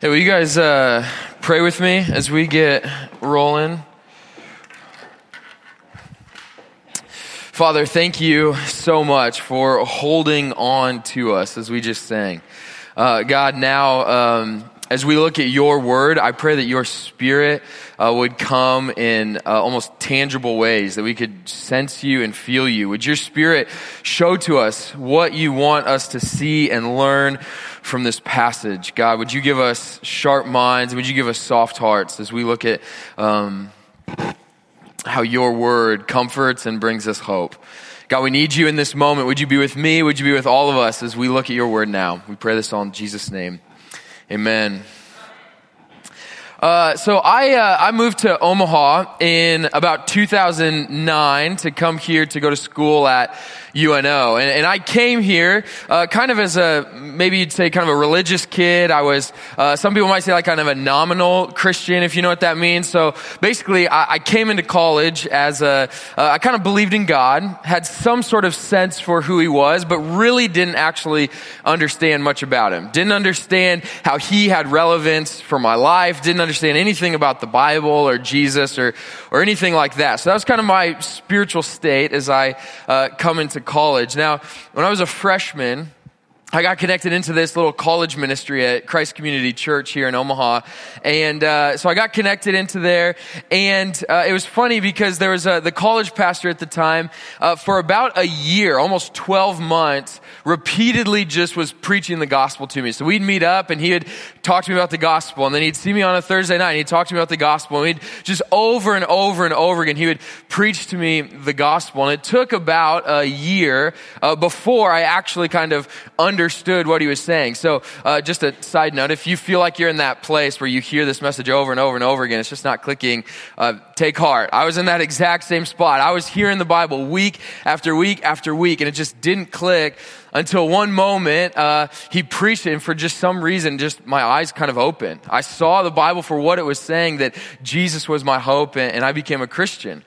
Hey, will you guys uh, pray with me as we get rolling? Father, thank you so much for holding on to us as we just sang. Uh, God, now um, as we look at your word, I pray that your spirit uh, would come in uh, almost tangible ways, that we could sense you and feel you. Would your spirit show to us what you want us to see and learn from this passage? God, would you give us sharp minds? Would you give us soft hearts as we look at um, how your word comforts and brings us hope? God, we need you in this moment. Would you be with me? Would you be with all of us as we look at your word now? We pray this all in Jesus' name. Amen. Uh, so I uh, I moved to Omaha in about 2009 to come here to go to school at UNO. And, and I came here uh, kind of as a, maybe you'd say kind of a religious kid. I was, uh, some people might say like kind of a nominal Christian, if you know what that means. So basically, I, I came into college as a, uh, I kind of believed in God, had some sort of sense for who he was, but really didn't actually understand much about him. Didn't understand how he had relevance for my life. Didn't understand anything about the Bible or Jesus or, or anything like that. So that was kind of my spiritual state as I uh, come into college. Now, when I was a freshman, I got connected into this little college ministry at Christ Community Church here in Omaha. And uh, so I got connected into there. And uh, it was funny because there was a, the college pastor at the time, uh, for about a year, almost 12 months, repeatedly just was preaching the gospel to me. So we'd meet up and he would talk to me about the gospel. And then he'd see me on a Thursday night and he'd talk to me about the gospel. And he'd just over and over and over again, he would preach to me the gospel. And it took about a year uh, before I actually kind of understood understood what he was saying. So, uh, just a side note, if you feel like you're in that place where you hear this message over and over and over again, it's just not clicking, uh, take heart. I was in that exact same spot. I was hearing the Bible week after week after week, and it just didn't click until one moment uh, he preached it, and for just some reason, just my eyes kind of opened. I saw the Bible for what it was saying that Jesus was my hope, and, and I became a Christian.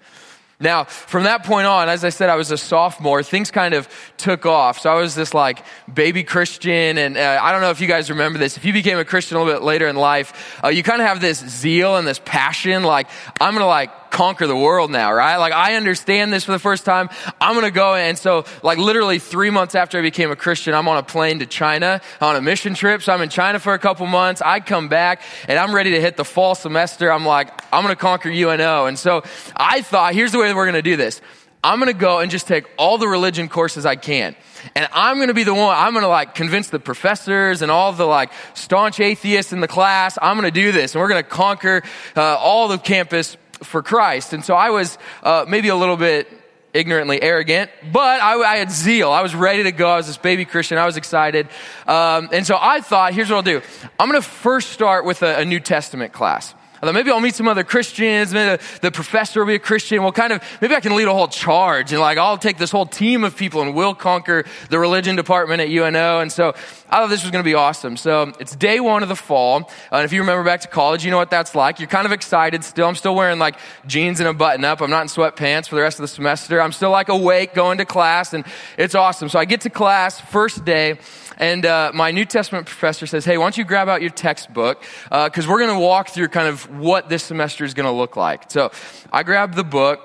Now, from that point on, as I said, I was a sophomore, things kind of took off. So I was this like baby Christian, and uh, I don't know if you guys remember this. If you became a Christian a little bit later in life, uh, you kind of have this zeal and this passion, like, I'm gonna like conquer the world now, right? Like I understand this for the first time. I'm going to go. And so like literally three months after I became a Christian, I'm on a plane to China on a mission trip. So I'm in China for a couple months. I come back and I'm ready to hit the fall semester. I'm like, I'm going to conquer UNO. And so I thought, here's the way that we're going to do this. I'm going to go and just take all the religion courses I can. And I'm going to be the one, I'm going to like convince the professors and all the like staunch atheists in the class. I'm going to do this and we're going to conquer uh, all the campus for Christ. And so I was uh, maybe a little bit ignorantly arrogant, but I, I, had zeal. I was ready to go. I was this baby Christian. I was excited. Um, and so I thought, here's what I'll do. I'm going to first start with a, a New Testament class. I thought maybe I'll meet some other Christians. Maybe the, the, professor will be a Christian. Well, kind of, maybe I can lead a whole charge and like I'll take this whole team of people and we'll conquer the religion department at UNO. And so I thought this was going to be awesome. So it's day one of the fall. Uh, and if you remember back to college, you know what that's like. You're kind of excited still. I'm still wearing like jeans and a button up. I'm not in sweatpants for the rest of the semester. I'm still like awake going to class and it's awesome. So I get to class first day and uh, my New Testament professor says, hey, why don't you grab out your textbook? Because uh, we're going to walk through kind of what this semester is going to look like. So I grabbed the book,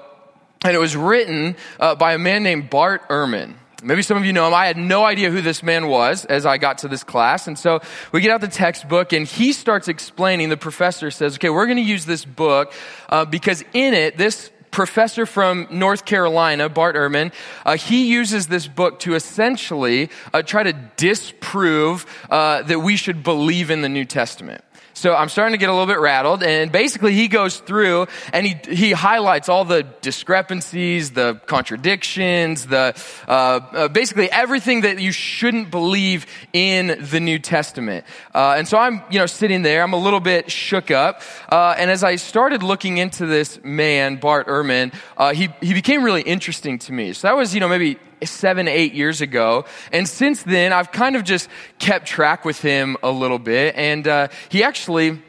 and it was written uh, by a man named Bart Ehrman. Maybe some of you know him. I had no idea who this man was as I got to this class. And so we get out the textbook and he starts explaining. The professor says, okay, we're going to use this book uh, because in it, this professor from North Carolina, Bart Ehrman, uh, he uses this book to essentially uh, try to disprove uh, that we should believe in the New Testament. So I'm starting to get a little bit rattled. And basically, he goes through and he, he highlights all the discrepancies, the contradictions, the uh, uh, basically everything that you shouldn't believe in the New Testament. Uh, and so I'm, you know, sitting there. I'm a little bit shook up. Uh, and as I started looking into this man, Bart Ehrman, uh, he, he became really interesting to me. So that was, you know, maybe seven, eight years ago. And since then, I've kind of just kept track with him a little bit. And uh, he actually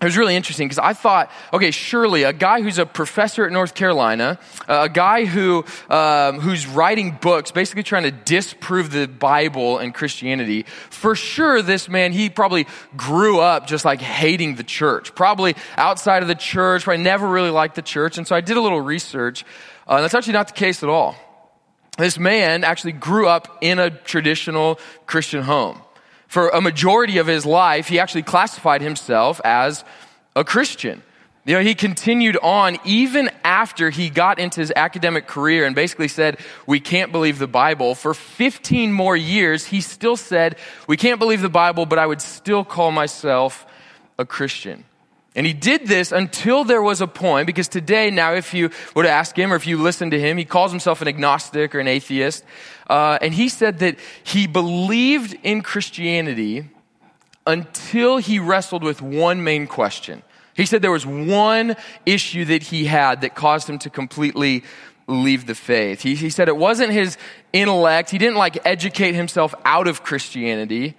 it was really interesting because I thought, okay, surely a guy who's a professor at North Carolina, uh, a guy who um, who's writing books, basically trying to disprove the Bible and Christianity. For sure, this man he probably grew up just like hating the church, probably outside of the church, probably never really liked the church. And so I did a little research. Uh, that's actually not the case at all. This man actually grew up in a traditional Christian home for a majority of his life, he actually classified himself as a Christian. You know, he continued on even after he got into his academic career and basically said, We can't believe the Bible. For 15 more years, he still said, We can't believe the Bible, but I would still call myself a Christian. And he did this until there was a point, because today, now, if you were to ask him or if you listen to him, he calls himself an agnostic or an atheist. Uh, and he said that he believed in Christianity until he wrestled with one main question. He said there was one issue that he had that caused him to completely leave the faith. He, he said it wasn't his intellect. He didn't like educate himself out of Christianity.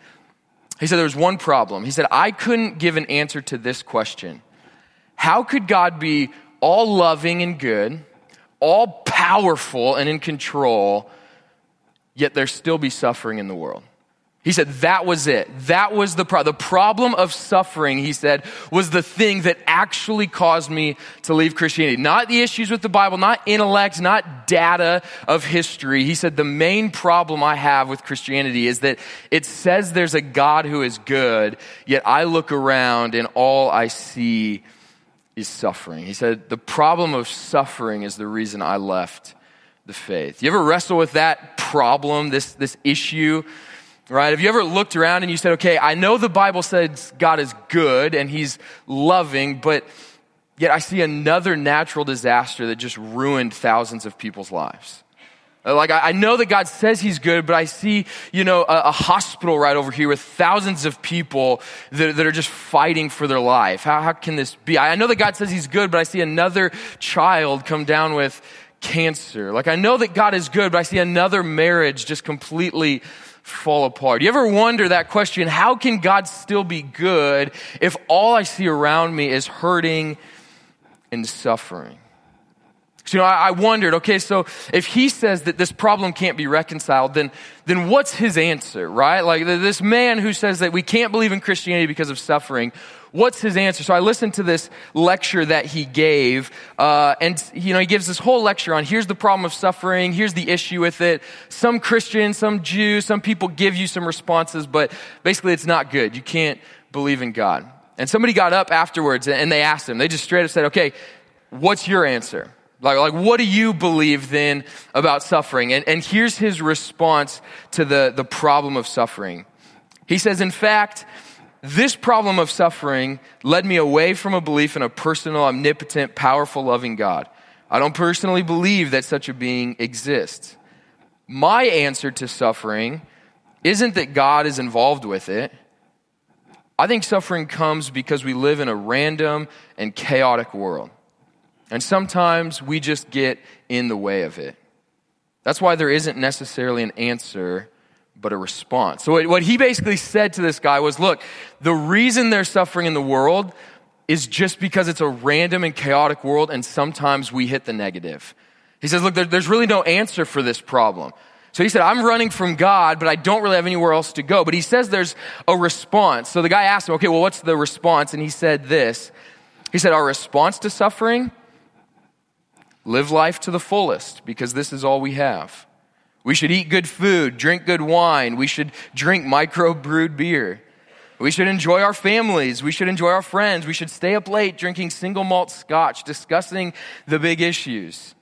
He said there was one problem. He said, I couldn't give an answer to this question. How could God be all loving and good, all powerful and in control, yet there still be suffering in the world. He said that was it. That was the problem. The problem of suffering, he said, was the thing that actually caused me to leave Christianity. Not the issues with the Bible, not intellect, not data of history. He said the main problem I have with Christianity is that it says there's a God who is good, yet I look around and all I see is suffering. He said the problem of suffering is the reason I left the faith. You ever wrestle with that problem, this, this issue? Right? Have you ever looked around and you said, okay, I know the Bible says God is good and he's loving, but yet I see another natural disaster that just ruined thousands of people's lives. Uh, like, I know that God says He's good, but I see, you know, a, a hospital right over here with thousands of people that, that, are just fighting for their life. How, how can this be? I know that God says He's good, but I see another child come down with cancer. Like, I know that God is good, but I see another marriage just completely fall apart. You ever wonder that question, how can God still be good if all I see around me is hurting and suffering? So, you know, I, I wondered, okay, so if he says that this problem can't be reconciled, then, then what's his answer, right? Like this man who says that we can't believe in Christianity because of suffering, what's his answer? So I listened to this lecture that he gave, uh, and you know he gives this whole lecture on here's the problem of suffering, here's the issue with it. Some Christians, some Jews, some people give you some responses, but basically it's not good. You can't believe in God. And somebody got up afterwards and they asked him. They just straight up said, "Okay, what's your answer?" Like, like, what do you believe then about suffering? And, and here's his response to the, the problem of suffering. He says, in fact, this problem of suffering led me away from a belief in a personal, omnipotent, powerful, loving God. I don't personally believe that such a being exists. My answer to suffering isn't that God is involved with it. I think suffering comes because we live in a random and chaotic world. And sometimes we just get in the way of it. That's why there isn't necessarily an answer but a response. So, what he basically said to this guy was look, the reason there's suffering in the world is just because it's a random and chaotic world, and sometimes we hit the negative. He says, look, there, there's really no answer for this problem. So he said, I'm running from God, but I don't really have anywhere else to go. But he says there's a response. So the guy asked him, okay, well, what's the response? And he said this. He said, our response to suffering? Live life to the fullest, because this is all we have. We should eat good food, drink good wine. We should drink micro-brewed beer. We should enjoy our families. We should enjoy our friends. We should stay up late drinking single malt scotch, discussing the big issues.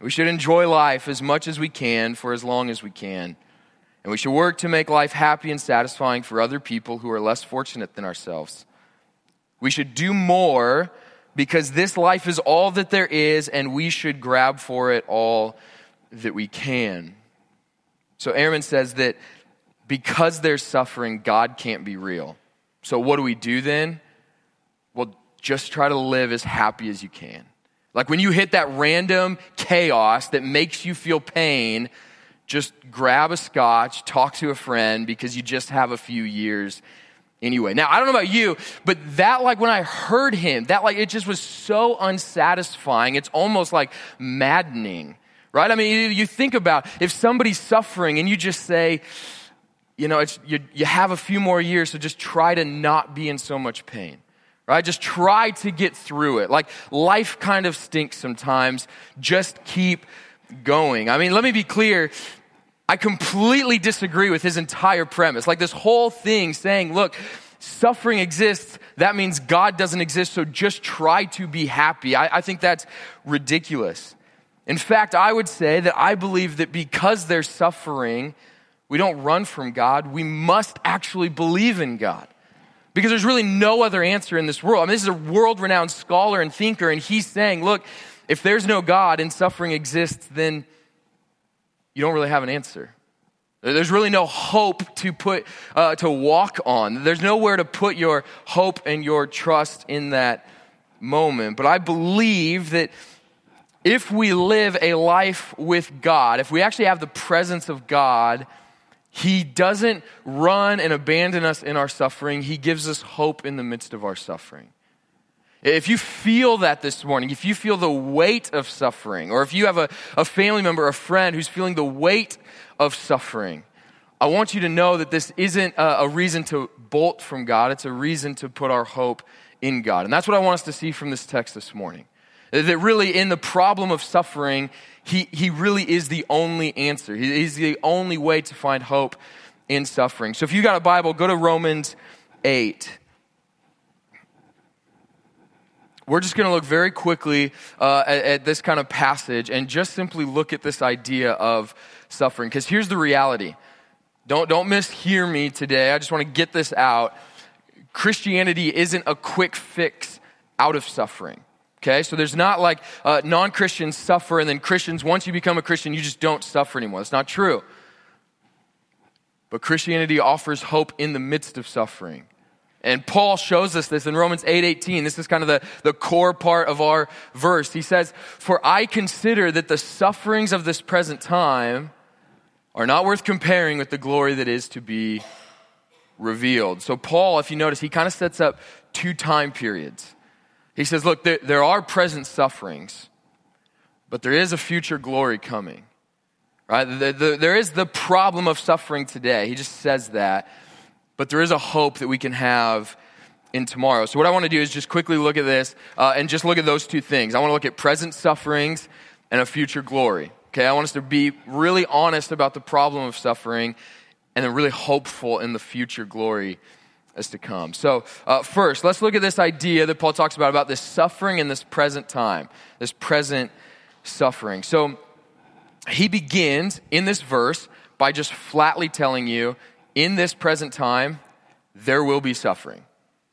We should enjoy life as much as we can for as long as we can. And we should work to make life happy and satisfying for other people who are less fortunate than ourselves. We should do more because this life is all that there is, and we should grab for it all that we can. So Ehrman says that because there's suffering, God can't be real. So what do we do then? Well, just try to live as happy as you can. Like when you hit that random chaos that makes you feel pain, just grab a scotch, talk to a friend because you just have a few years anyway. Now, I don't know about you, but that, like, when I heard him, that, like, it just was so unsatisfying. It's almost like maddening, right? I mean, you think about if somebody's suffering and you just say, you know, it's, you, you have a few more years, so just try to not be in so much pain right? Just try to get through it. Like life kind of stinks sometimes. Just keep going. I mean, let me be clear. I completely disagree with his entire premise. Like this whole thing saying, look, suffering exists, that means God doesn't exist, so just try to be happy. I, I, think that's ridiculous. In fact, I would say that I believe that because there's suffering, we don't run from God. We must actually believe in God. Because there's really no other answer in this world. I mean, this is a world renowned scholar and thinker, and he's saying, look, if there's no God and suffering exists, then you don't really have an answer. There's really no hope to put uh, to walk on. There's nowhere to put your hope and your trust in that moment. But I believe that if we live a life with God, if we actually have the presence of God, He doesn't run and abandon us in our suffering. He gives us hope in the midst of our suffering. If you feel that this morning, if you feel the weight of suffering, or if you have a, a family member, a friend who's feeling the weight of suffering, I want you to know that this isn't a, a reason to bolt from God, it's a reason to put our hope in God. And that's what I want us to see from this text this morning. That really, in the problem of suffering, he, he really is the only answer. He, he's the only way to find hope in suffering. So if you got a Bible, go to Romans 8. We're just going to look very quickly uh, at, at, this kind of passage and just simply look at this idea of suffering. Because here's the reality. Don't, don't mishear me today. I just want to get this out. Christianity isn't a quick fix out of suffering. Okay, so there's not like uh, non Christians suffer and then Christians, once you become a Christian, you just don't suffer anymore. It's not true. But Christianity offers hope in the midst of suffering. And Paul shows us this in Romans 8 18. This is kind of the, the core part of our verse. He says, For I consider that the sufferings of this present time are not worth comparing with the glory that is to be revealed. So, Paul, if you notice, he kind of sets up two time periods. He says, Look, there, there are present sufferings, but there is a future glory coming. Right? The, the, there is the problem of suffering today. He just says that but there is a hope that we can have in tomorrow. So, what I want to do is just quickly look at this uh, and just look at those two things. I want to look at present sufferings and a future glory. Okay, I want us to be really honest about the problem of suffering and then really hopeful in the future glory as to come. So, uh, first, let's look at this idea that Paul talks about about this suffering in this present time, this present suffering. So, he begins in this verse by just flatly telling you in this present time, there will be suffering,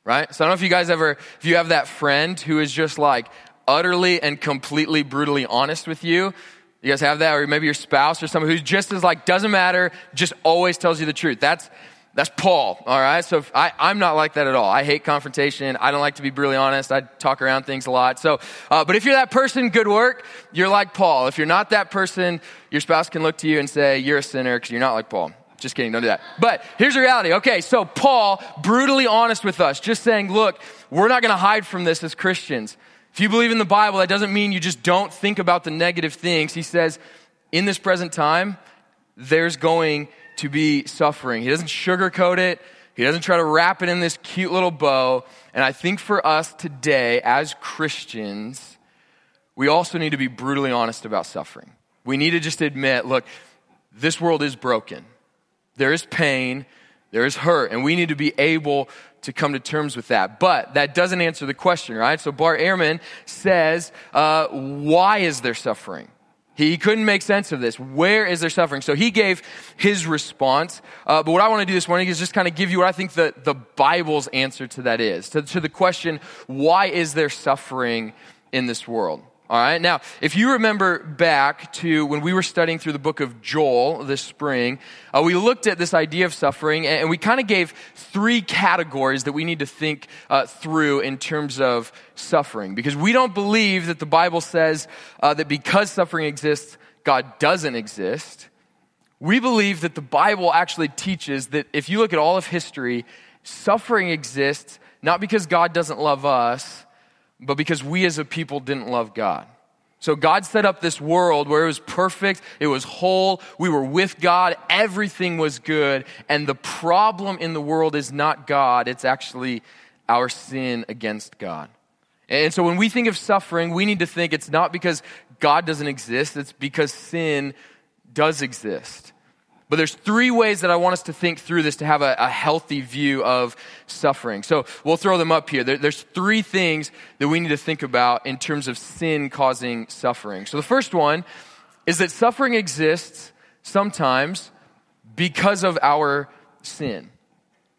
right? So I don't know if you guys ever, if you have that friend who is just like utterly and completely brutally honest with you. You guys have that, or maybe your spouse or someone who just is like, doesn't matter, just always tells you the truth. That's, that's Paul, all right? So I, I'm not like that at all. I hate confrontation. I don't like to be brutally honest. I talk around things a lot. So, uh, but if you're that person, good work. You're like Paul. If you're not that person, your spouse can look to you and say, you're a sinner because you're not like Paul. Just kidding, don't do that. But here's the reality. Okay, so Paul, brutally honest with us, just saying, look, we're not going to hide from this as Christians. If you believe in the Bible, that doesn't mean you just don't think about the negative things. He says, in this present time, there's going to be suffering. He doesn't sugarcoat it, he doesn't try to wrap it in this cute little bow. And I think for us today, as Christians, we also need to be brutally honest about suffering. We need to just admit, look, this world is broken there is pain, there is hurt, and we need to be able to come to terms with that. But that doesn't answer the question, right? So Bart Ehrman says, uh, why is there suffering? He couldn't make sense of this. Where is there suffering? So he gave his response. Uh, but what I want to do this morning is just kind of give you what I think the, the Bible's answer to that is. To, to the question, why is there suffering in this world? All right. Now, if you remember back to when we were studying through the book of Joel this spring, uh, we looked at this idea of suffering and we kind of gave three categories that we need to think uh, through in terms of suffering. Because we don't believe that the Bible says uh, that because suffering exists, God doesn't exist. We believe that the Bible actually teaches that if you look at all of history, suffering exists not because God doesn't love us, but because we as a people didn't love God. So God set up this world where it was perfect, it was whole, we were with God, everything was good, and the problem in the world is not God, it's actually our sin against God. And so when we think of suffering, we need to think it's not because God doesn't exist, it's because sin does exist. But there's three ways that I want us to think through this to have a, a healthy view of suffering. So we'll throw them up here. There, there's three things that we need to think about in terms of sin causing suffering. So the first one is that suffering exists sometimes because of our sin.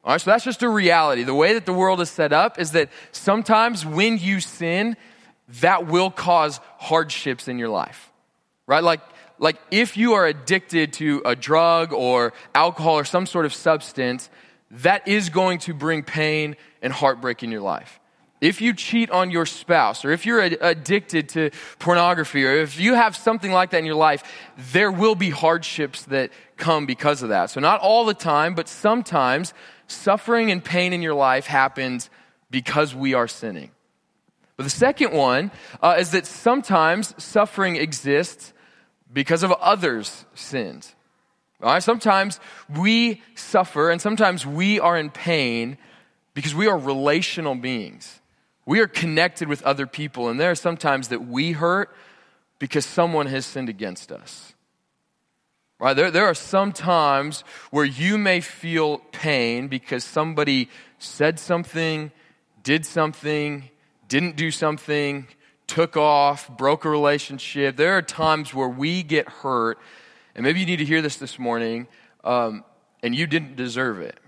All right, so that's just a reality. The way that the world is set up is that sometimes when you sin, that will cause hardships in your life. Right? Like like if you are addicted to a drug or alcohol or some sort of substance, that is going to bring pain and heartbreak in your life. If you cheat on your spouse, or if you're addicted to pornography, or if you have something like that in your life, there will be hardships that come because of that. So, not all the time, but sometimes suffering and pain in your life happens because we are sinning. But the second one uh, is that sometimes suffering exists because of others' sins. All right? Sometimes we suffer and sometimes we are in pain because we are relational beings. We are connected with other people, and there are sometimes that we hurt because someone has sinned against us. Right? There, there are some times where you may feel pain because somebody said something, did something, didn't do something, took off, broke a relationship. There are times where we get hurt, and maybe you need to hear this this morning, um, and you didn't deserve it.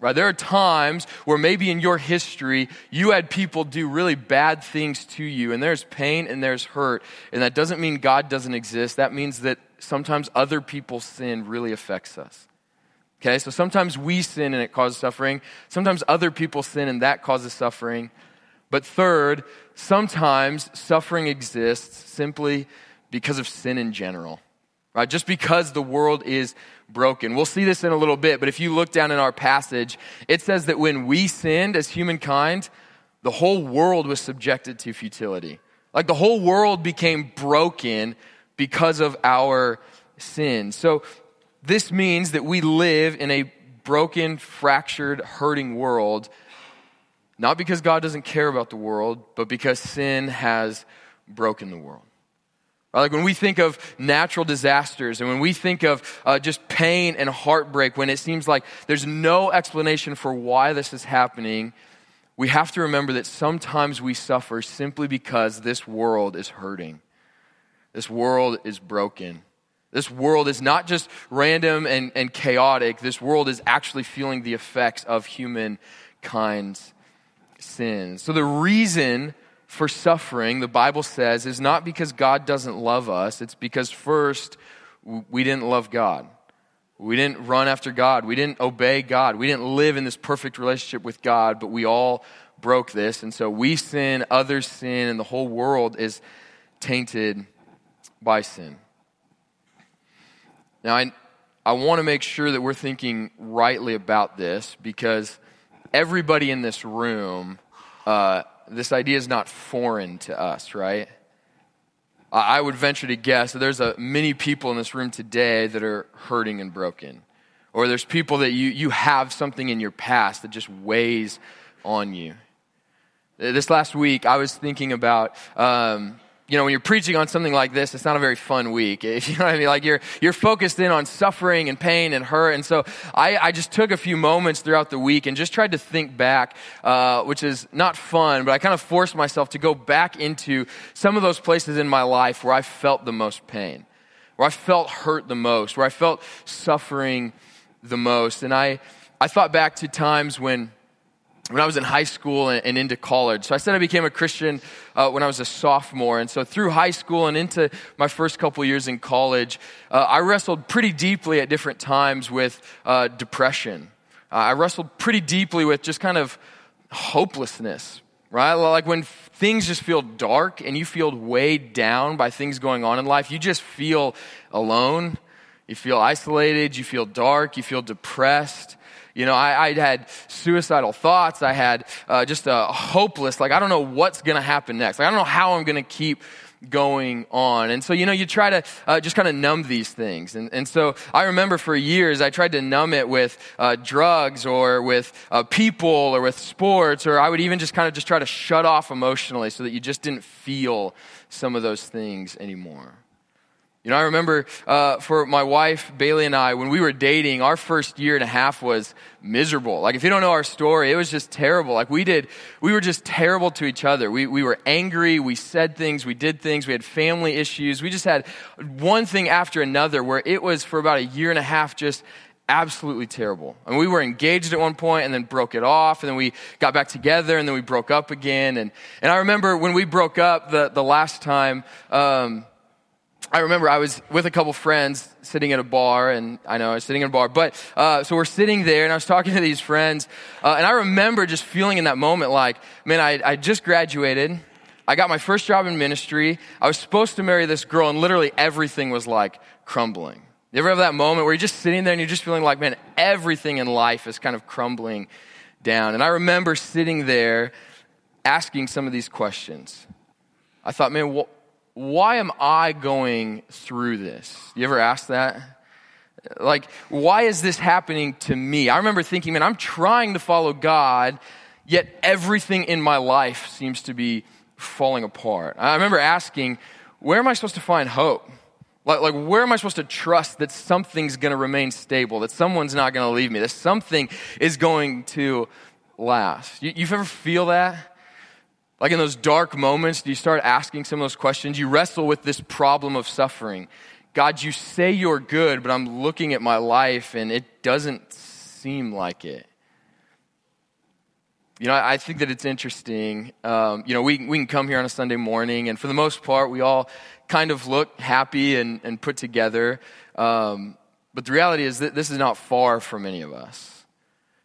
Right? There are times where maybe in your history you had people do really bad things to you, and there's pain and there's hurt. And that doesn't mean God doesn't exist. That means that sometimes other people's sin really affects us. Okay, so sometimes we sin and it causes suffering. Sometimes other people sin and that causes suffering. But third, sometimes suffering exists simply because of sin in general, right? Just because the world is broken. We'll see this in a little bit, but if you look down in our passage, it says that when we sinned as humankind, the whole world was subjected to futility. Like the whole world became broken because of our sin. So this means that we live in a broken, fractured, hurting world not because God doesn't care about the world, but because sin has broken the world. Like when we think of natural disasters and when we think of uh, just pain and heartbreak, when it seems like there's no explanation for why this is happening, we have to remember that sometimes we suffer simply because this world is hurting. This world is broken. This world is not just random and, and chaotic. This world is actually feeling the effects of humankind's sins. So the reason for suffering, the Bible says, is not because God doesn't love us. It's because first, we didn't love God. We didn't run after God. We didn't obey God. We didn't live in this perfect relationship with God, but we all broke this. And so we sin, others sin, and the whole world is tainted by sin. Now, I, I want to make sure that we're thinking rightly about this because everybody in this room, uh, this idea is not foreign to us, right? I would venture to guess that there's a, many people in this room today that are hurting and broken. Or there's people that you, you have something in your past that just weighs on you. This last week, I was thinking about um, you know, when you're preaching on something like this, it's not a very fun week. If you know what I mean, like you're you're focused in on suffering and pain and hurt. And so I, I just took a few moments throughout the week and just tried to think back, uh, which is not fun, but I kind of forced myself to go back into some of those places in my life where I felt the most pain, where I felt hurt the most, where I felt suffering the most. And I I thought back to times when when I was in high school and, into college. So I said I became a Christian uh, when I was a sophomore. And so through high school and into my first couple years in college, uh, I wrestled pretty deeply at different times with uh, depression. Uh, I wrestled pretty deeply with just kind of hopelessness, right? Like when things just feel dark and you feel weighed down by things going on in life, you just feel alone. You feel isolated. You feel dark. You feel depressed You know, I, I had suicidal thoughts. I had uh, just a hopeless, like, I don't know what's going to happen next. Like, I don't know how I'm going to keep going on. And so, you know, you try to uh, just kind of numb these things. And, and so I remember for years I tried to numb it with uh, drugs or with uh, people or with sports, or I would even just kind of just try to shut off emotionally so that you just didn't feel some of those things anymore. You know, I remember uh, for my wife, Bailey, and I, when we were dating, our first year and a half was miserable. Like, if you don't know our story, it was just terrible. Like, we did, we were just terrible to each other. We, we were angry, we said things, we did things, we had family issues. We just had one thing after another where it was for about a year and a half just absolutely terrible. And we were engaged at one point and then broke it off and then we got back together and then we broke up again. And, and I remember when we broke up the, the last time, um, I remember I was with a couple friends sitting at a bar, and I know I was sitting in a bar, but uh, so we're sitting there, and I was talking to these friends, uh, and I remember just feeling in that moment like, man, I, I just graduated. I got my first job in ministry. I was supposed to marry this girl, and literally everything was like crumbling. You ever have that moment where you're just sitting there and you're just feeling like, man, everything in life is kind of crumbling down? And I remember sitting there asking some of these questions. I thought, man, what? Why am I going through this? You ever ask that? Like, why is this happening to me? I remember thinking, man, I'm trying to follow God, yet everything in my life seems to be falling apart. I remember asking, where am I supposed to find hope? Like, like where am I supposed to trust that something's going to remain stable, that someone's not going to leave me, that something is going to last? You, you've ever feel that? Like in those dark moments, you start asking some of those questions? You wrestle with this problem of suffering. God, you say you're good, but I'm looking at my life and it doesn't seem like it. You know, I think that it's interesting. Um, you know, we, we can come here on a Sunday morning, and for the most part, we all kind of look happy and, and put together. Um, but the reality is that this is not far from any of us.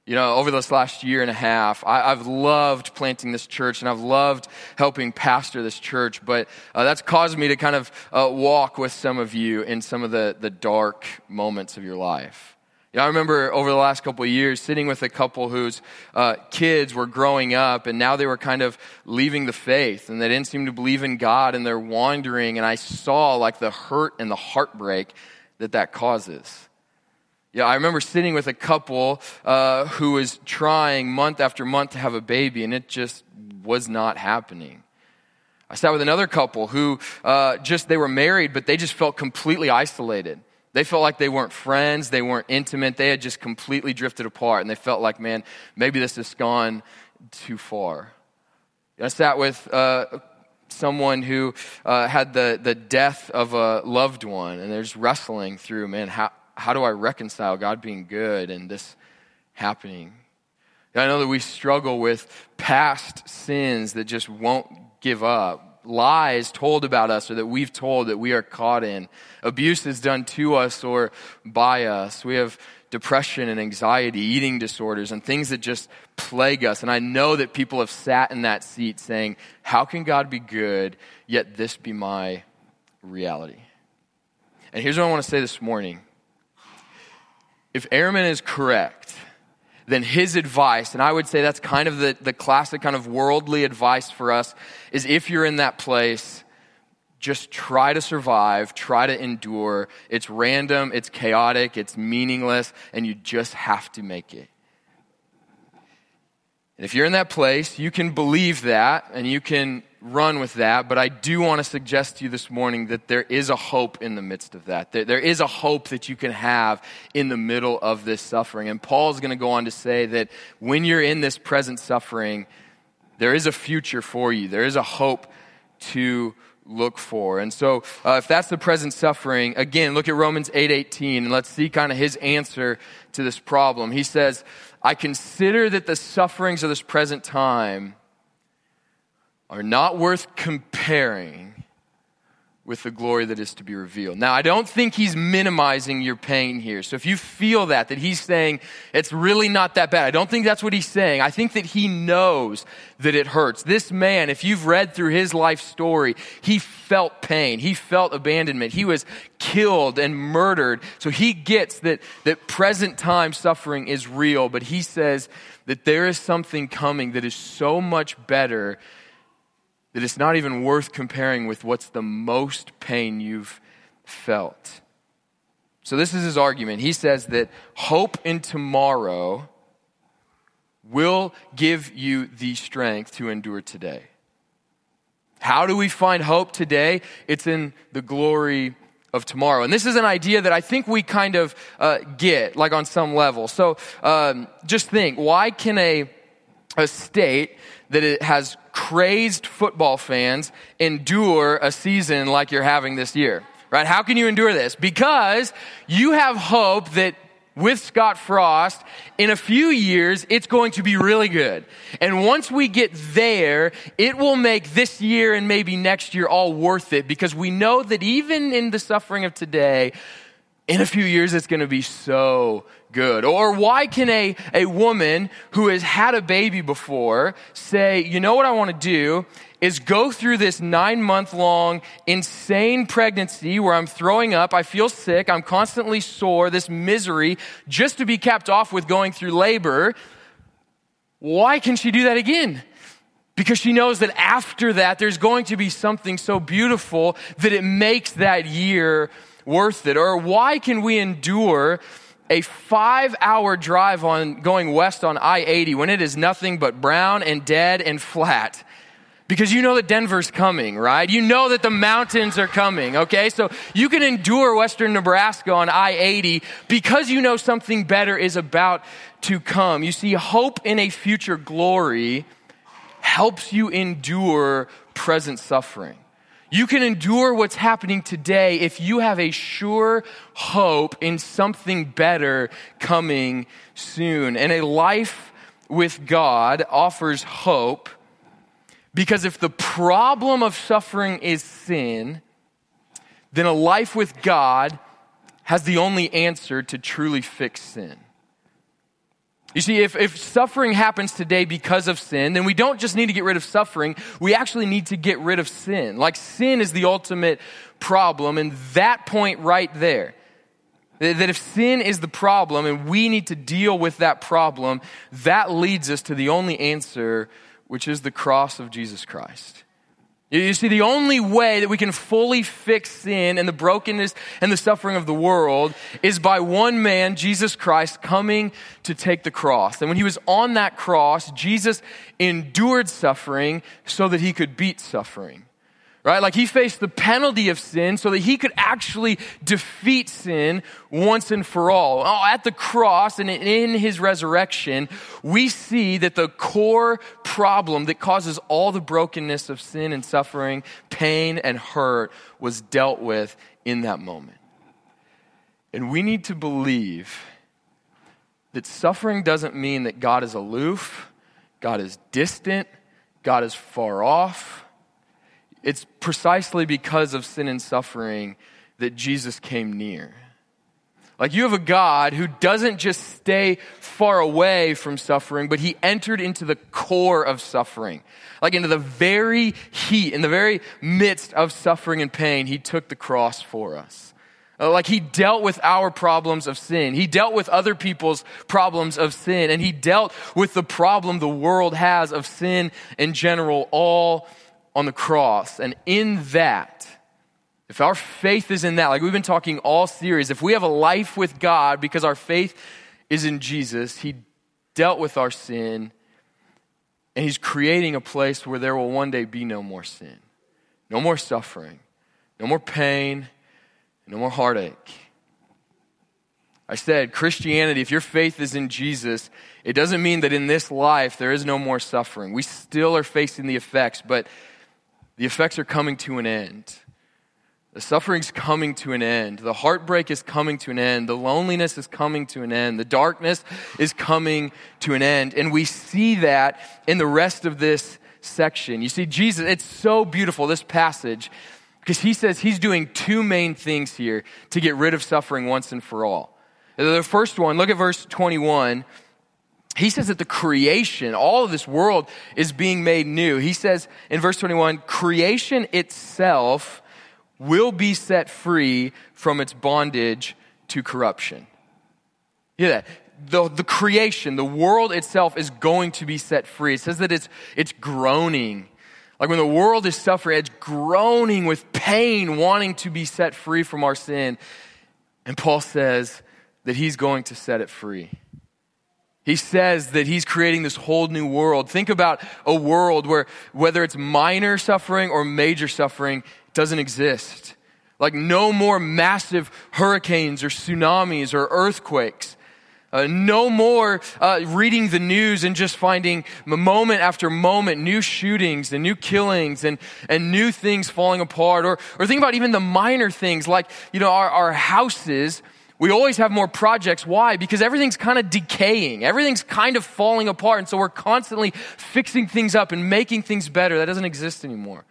You know, over this last year and a half, I, have loved planting this church and I've loved helping pastor this church, but uh, that's caused me to kind of uh, walk with some of you in some of the, the dark moments of your life. I remember over the last couple of years sitting with a couple whose uh, kids were growing up and now they were kind of leaving the faith and they didn't seem to believe in God and they're wandering and I saw like the hurt and the heartbreak that that causes. Yeah, I remember sitting with a couple uh, who was trying month after month to have a baby, and it just was not happening. I sat with another couple who uh, just, they were married, but they just felt completely isolated. They felt like they weren't friends, they weren't intimate, they had just completely drifted apart, and they felt like, man, maybe this has gone too far. I sat with uh, someone who uh, had the, the death of a loved one, and they're just wrestling through, man, how, how do I reconcile God being good and this happening? I know that we struggle with past sins that just won't give up, lies told about us or that we've told that we are caught in, abuse is done to us or by us. We have depression and anxiety, eating disorders, and things that just plague us. And I know that people have sat in that seat saying, How can God be good, yet this be my reality? And here's what I want to say this morning if Ehrman is correct, then his advice, and I would say that's kind of the, the classic kind of worldly advice for us, is if you're in that place, just try to survive, try to endure. It's random, it's chaotic, it's meaningless, and you just have to make it. And if you're in that place, you can believe that and you can run with that, but I do want to suggest to you this morning that there is a hope in the midst of that. There, there is a hope that you can have in the middle of this suffering. And Paul's going to go on to say that when you're in this present suffering, there is a future for you, there is a hope to look for. And so, uh, if that's the present suffering, again, look at Romans 8 18, and let's see kind of his answer to this problem. He says, I consider that the sufferings of this present time are not worth comparing with the glory that is to be revealed. Now, I don't think he's minimizing your pain here. So if you feel that, that he's saying it's really not that bad, I don't think that's what he's saying. I think that he knows that it hurts. This man, if you've read through his life story, he felt pain. He felt abandonment. He was killed and murdered. So he gets that, that present time suffering is real, but he says that there is something coming that is so much better that it's not even worth comparing with what's the most pain you've felt. So, this is his argument. He says that hope in tomorrow will give you the strength to endure today. How do we find hope today? It's in the glory of tomorrow. And this is an idea that I think we kind of uh, get, like on some level. So um, just think why can a, a state that it has crazed football fans endure a season like you're having this year? Right? How can you endure this? Because you have hope that with Scott Frost, in a few years, it's going to be really good. And once we get there, it will make this year and maybe next year all worth it because we know that even in the suffering of today, in a few years, it's going to be so good? Or why can a, a woman who has had a baby before say, you know what I want to do is go through this nine month long insane pregnancy where I'm throwing up, I feel sick, I'm constantly sore, this misery, just to be capped off with going through labor. Why can she do that again? Because she knows that after that, there's going to be something so beautiful that it makes that year worth it. Or why can we endure a five hour drive on going west on I 80 when it is nothing but brown and dead and flat. Because you know that Denver's coming, right? You know that the mountains are coming, okay? So you can endure western Nebraska on I 80 because you know something better is about to come. You see, hope in a future glory helps you endure present suffering. You can endure what's happening today if you have a sure hope in something better coming soon. And a life with God offers hope because if the problem of suffering is sin, then a life with God has the only answer to truly fix sin. You see, if, if suffering happens today because of sin, then we don't just need to get rid of suffering, we actually need to get rid of sin. Like, sin is the ultimate problem, and that point right there, that if sin is the problem and we need to deal with that problem, that leads us to the only answer, which is the cross of Jesus Christ. You see, the only way that we can fully fix sin and the brokenness and the suffering of the world is by one man, Jesus Christ, coming to take the cross. And when he was on that cross, Jesus endured suffering so that he could beat suffering right? Like he faced the penalty of sin so that he could actually defeat sin once and for all. Oh, at the cross and in his resurrection, we see that the core problem that causes all the brokenness of sin and suffering, pain and hurt was dealt with in that moment. And we need to believe that suffering doesn't mean that God is aloof, God is distant, God is far off it's precisely because of sin and suffering that Jesus came near. Like you have a God who doesn't just stay far away from suffering, but he entered into the core of suffering. Like into the very heat, in the very midst of suffering and pain, he took the cross for us. Uh, like he dealt with our problems of sin. He dealt with other people's problems of sin. And he dealt with the problem the world has of sin in general all on the cross. And in that, if our faith is in that, like we've been talking all series, if we have a life with God because our faith is in Jesus, He dealt with our sin, and He's creating a place where there will one day be no more sin, no more suffering, no more pain, no more heartache. I said, Christianity, if your faith is in Jesus, it doesn't mean that in this life there is no more suffering. We still are facing the effects, but the effects are coming to an end. The suffering's coming to an end. The heartbreak is coming to an end. The loneliness is coming to an end. The darkness is coming to an end. And we see that in the rest of this section. You see, Jesus, it's so beautiful, this passage. Because he says he's doing two main things here to get rid of suffering once and for all. The first one, look at verse 21. He says that the creation, all of this world is being made new. He says in verse 21, creation itself will be set free from its bondage to corruption. Hear that? The, the creation, the world itself is going to be set free. It says that it's, it's groaning. Like when the world is suffering, it's groaning with pain, wanting to be set free from our sin. And Paul says that he's going to set it free. He says that he's creating this whole new world. Think about a world where whether it's minor suffering or major suffering doesn't exist. Like no more massive hurricanes or tsunamis or earthquakes. Uh, no more uh, reading the news and just finding moment after moment new shootings and new killings and, and new things falling apart. Or, or think about even the minor things like, you know, our, our houses we always have more projects. Why? Because everything's kind of decaying. Everything's kind of falling apart. And so we're constantly fixing things up and making things better. That doesn't exist anymore.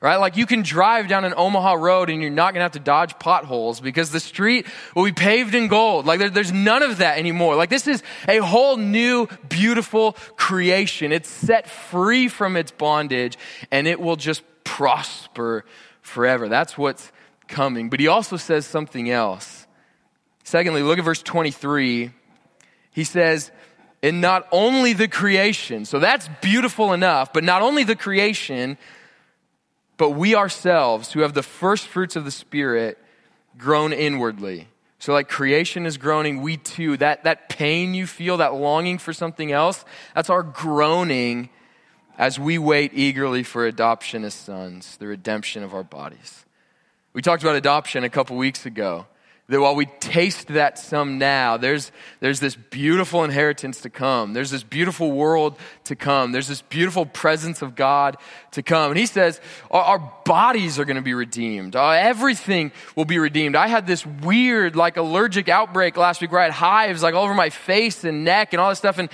Right? Like you can drive down an Omaha road and you're not going to have to dodge potholes because the street will be paved in gold. Like there, there's none of that anymore. Like this is a whole new, beautiful creation. It's set free from its bondage and it will just prosper forever. That's what's coming. But he also says something else. Secondly, look at verse 23. He says, and not only the creation, so that's beautiful enough, but not only the creation, but we ourselves who have the first fruits of the Spirit groan inwardly. So, like creation is groaning, we too, that, that pain you feel, that longing for something else, that's our groaning as we wait eagerly for adoption as sons, the redemption of our bodies. We talked about adoption a couple weeks ago that while we taste that some now, there's, there's this beautiful inheritance to come. There's this beautiful world to come. There's this beautiful presence of God to come. And he says, our, our bodies are going to be redeemed. Uh, everything will be redeemed. I had this weird, like, allergic outbreak last week where I had hives, like, all over my face and neck and all this stuff. And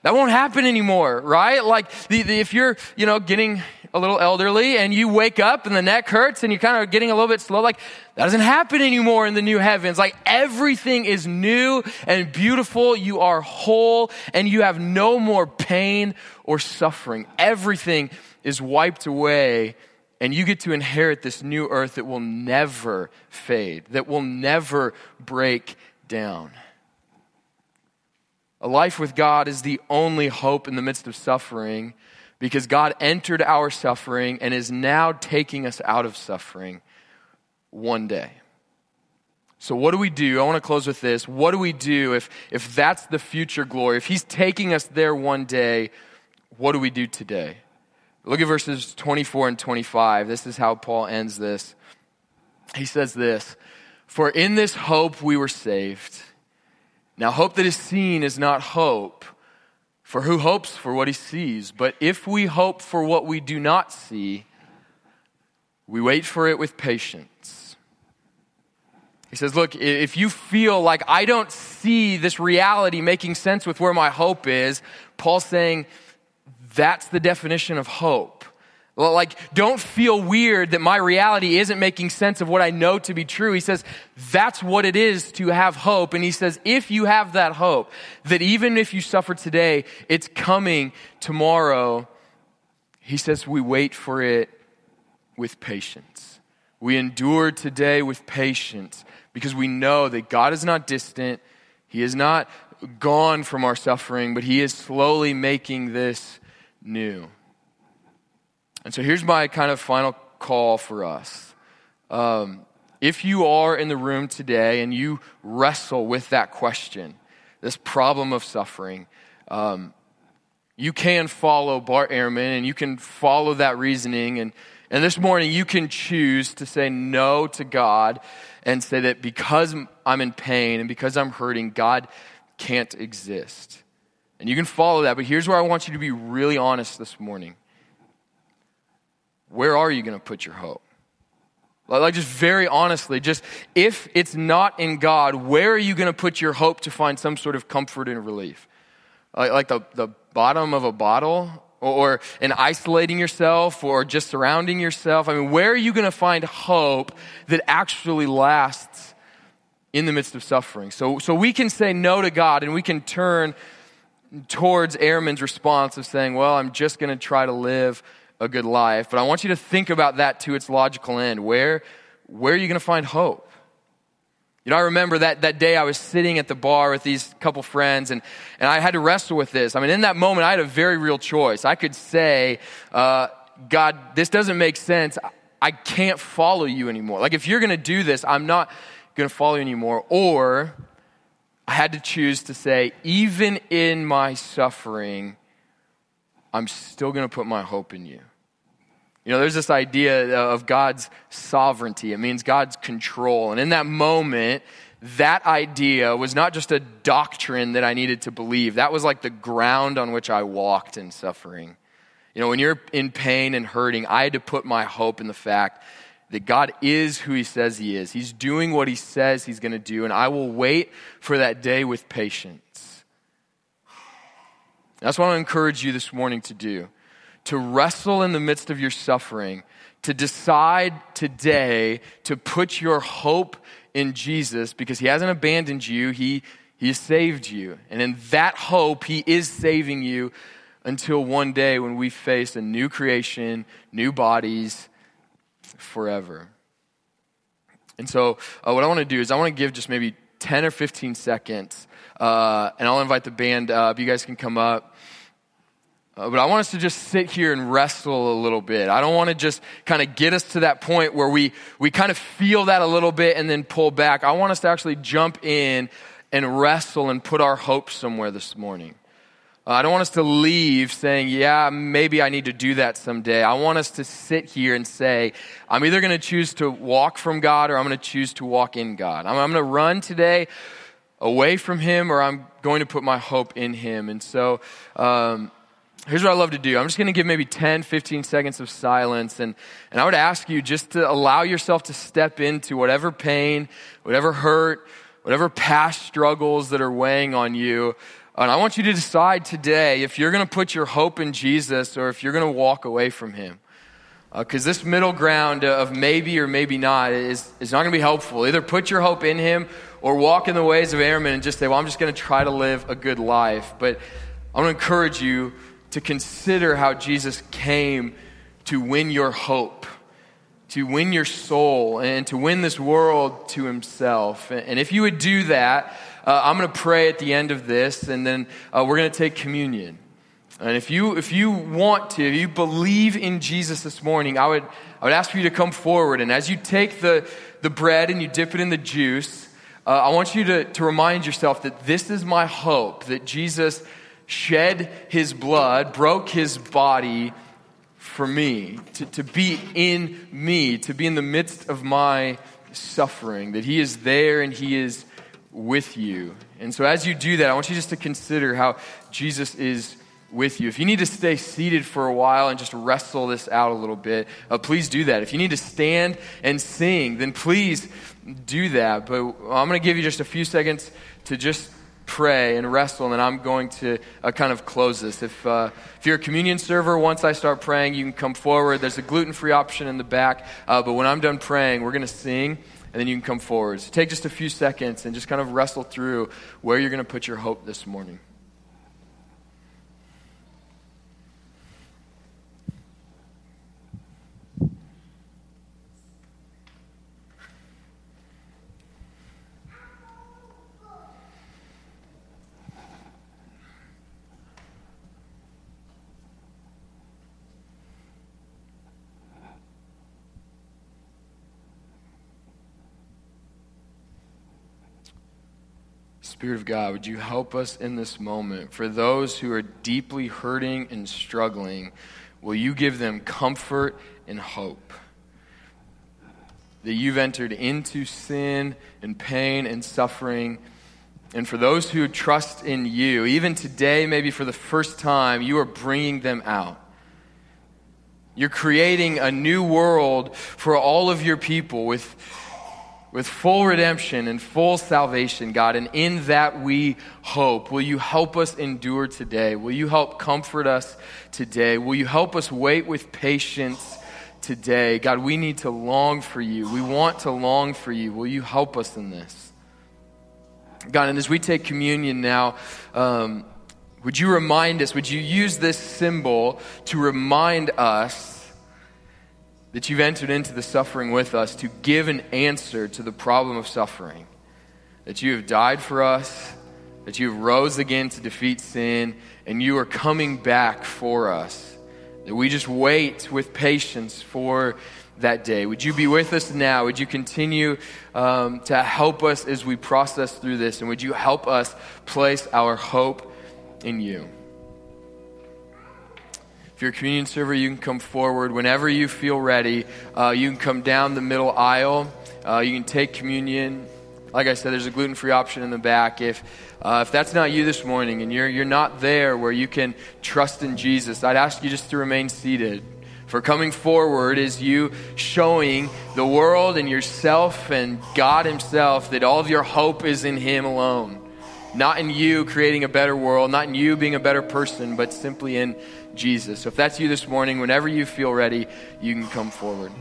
that won't happen anymore, right? Like, the, the, if you're, you know, getting a little elderly and you wake up and the neck hurts and you're kind of getting a little bit slow, like that doesn't happen anymore in the new heavens. Like everything is new and beautiful. You are whole and you have no more pain or suffering. Everything is wiped away and you get to inherit this new earth that will never fade, that will never break down. A life with God is the only hope in the midst of suffering because God entered our suffering and is now taking us out of suffering one day. So, what do we do? I want to close with this. What do we do if, if that's the future glory? If He's taking us there one day, what do we do today? Look at verses 24 and 25. This is how Paul ends this. He says this For in this hope we were saved. Now, hope that is seen is not hope. For who hopes for what he sees? But if we hope for what we do not see, we wait for it with patience. He says, Look, if you feel like I don't see this reality making sense with where my hope is, Paul's saying that's the definition of hope. Like, don't feel weird that my reality isn't making sense of what I know to be true. He says, that's what it is to have hope. And he says, if you have that hope, that even if you suffer today, it's coming tomorrow. He says, we wait for it with patience. We endure today with patience because we know that God is not distant. He is not gone from our suffering, but he is slowly making this new. And so here's my kind of final call for us. Um, if you are in the room today and you wrestle with that question, this problem of suffering, um, you can follow Bart Ehrman and you can follow that reasoning. And, and this morning you can choose to say no to God and say that because I'm in pain and because I'm hurting, God can't exist. And you can follow that, but here's where I want you to be really honest this morning where are you going to put your hope? Like, just very honestly, just if it's not in God, where are you going to put your hope to find some sort of comfort and relief? Like, the, the bottom of a bottle or in isolating yourself or just surrounding yourself? I mean, where are you going to find hope that actually lasts in the midst of suffering? So, so we can say no to God and we can turn towards Ehrman's response of saying, Well, I'm just going to try to live a good life. But I want you to think about that to its logical end. Where, where are you going to find hope? You know, I remember that, that day I was sitting at the bar with these couple friends and, and I had to wrestle with this. I mean, in that moment, I had a very real choice. I could say, uh, God, this doesn't make sense. I can't follow you anymore. Like, if you're going to do this, I'm not going to follow you anymore. Or I had to choose to say, even in my suffering, I'm still going to put my hope in you. You know, there's this idea of God's sovereignty. It means God's control. And in that moment, that idea was not just a doctrine that I needed to believe. That was like the ground on which I walked in suffering. You know, when you're in pain and hurting, I had to put my hope in the fact that God is who He says He is. He's doing what He says He's going to do, and I will wait for that day with patience. That's what I encourage you this morning to do to wrestle in the midst of your suffering, to decide today to put your hope in Jesus because he hasn't abandoned you, he, he saved you. And in that hope, he is saving you until one day when we face a new creation, new bodies forever. And so, uh, what I want to do is, I want to give just maybe 10 or 15 seconds, uh, and I'll invite the band up. You guys can come up. Uh, but I want us to just sit here and wrestle a little bit. I don't want to just kind of get us to that point where we, we kind of feel that a little bit and then pull back. I want us to actually jump in and wrestle and put our hope somewhere this morning. Uh, I don't want us to leave saying, yeah, maybe I need to do that someday. I want us to sit here and say, I'm either going to choose to walk from God or I'm going to choose to walk in God. I'm, I'm going to run today away from Him or I'm going to put my hope in Him. And so, um, here's what I love to do. I'm just going to give maybe 10, 15 seconds of silence. And, and I would ask you just to allow yourself to step into whatever pain, whatever hurt, whatever past struggles that are weighing on you. And I want you to decide today if you're going to put your hope in Jesus or if you're going to walk away from him. Because uh, this middle ground of maybe or maybe not is, is not going to be helpful. Either put your hope in him or walk in the ways of Ehrman and just say, well, I'm just going to try to live a good life. But I want to encourage you to consider how Jesus came to win your hope, to win your soul, and to win this world to himself. And if you would do that, uh, I'm going to pray at the end of this, and then uh, we're going to take communion. And if you, if you want to, if you believe in Jesus this morning, I would, I would ask for you to come forward. And as you take the, the bread and you dip it in the juice, uh, I want you to, to remind yourself that this is my hope, that Jesus shed his blood, broke his body for me, to, to be in me, to be in the midst of my suffering, that he is there and he is with you. And so as you do that, I want you just to consider how Jesus is with you. If you need to stay seated for a while and just wrestle this out a little bit, uh, please do that. If you need to stand and sing, then please do that. But I'm going to give you just a few seconds to just pray and wrestle, and then I'm going to uh, kind of close this. If, uh, if you're a communion server, once I start praying, you can come forward. There's a gluten free option in the back, uh, but when I'm done praying, we're going to sing, and then you can come forward. So take just a few seconds and just kind of wrestle through where you're going to put your hope this morning. Spirit of God, would you help us in this moment? For those who are deeply hurting and struggling, will you give them comfort and hope? That you've entered into sin and pain and suffering. And for those who trust in you, even today, maybe for the first time, you are bringing them out. You're creating a new world for all of your people with with full redemption and full salvation, God. And in that we hope. Will you help us endure today? Will you help comfort us today? Will you help us wait with patience today? God, we need to long for you. We want to long for you. Will you help us in this? God, and as we take communion now, um, would you remind us, would you use this symbol to remind us that you've entered into the suffering with us to give an answer to the problem of suffering. That you have died for us, that you have rose again to defeat sin, and you are coming back for us. That we just wait with patience for that day. Would you be with us now? Would you continue um, to help us as we process through this? And would you help us place our hope in you? If you're a communion server, you can come forward. Whenever you feel ready, uh, you can come down the middle aisle. Uh, you can take communion. Like I said, there's a gluten free option in the back. If, uh, if that's not you this morning and you're, you're not there where you can trust in Jesus, I'd ask you just to remain seated. For coming forward is you showing the world and yourself and God Himself that all of your hope is in Him alone. Not in you creating a better world, not in you being a better person, but simply in Jesus. So if that's you this morning, whenever you feel ready, you can come forward.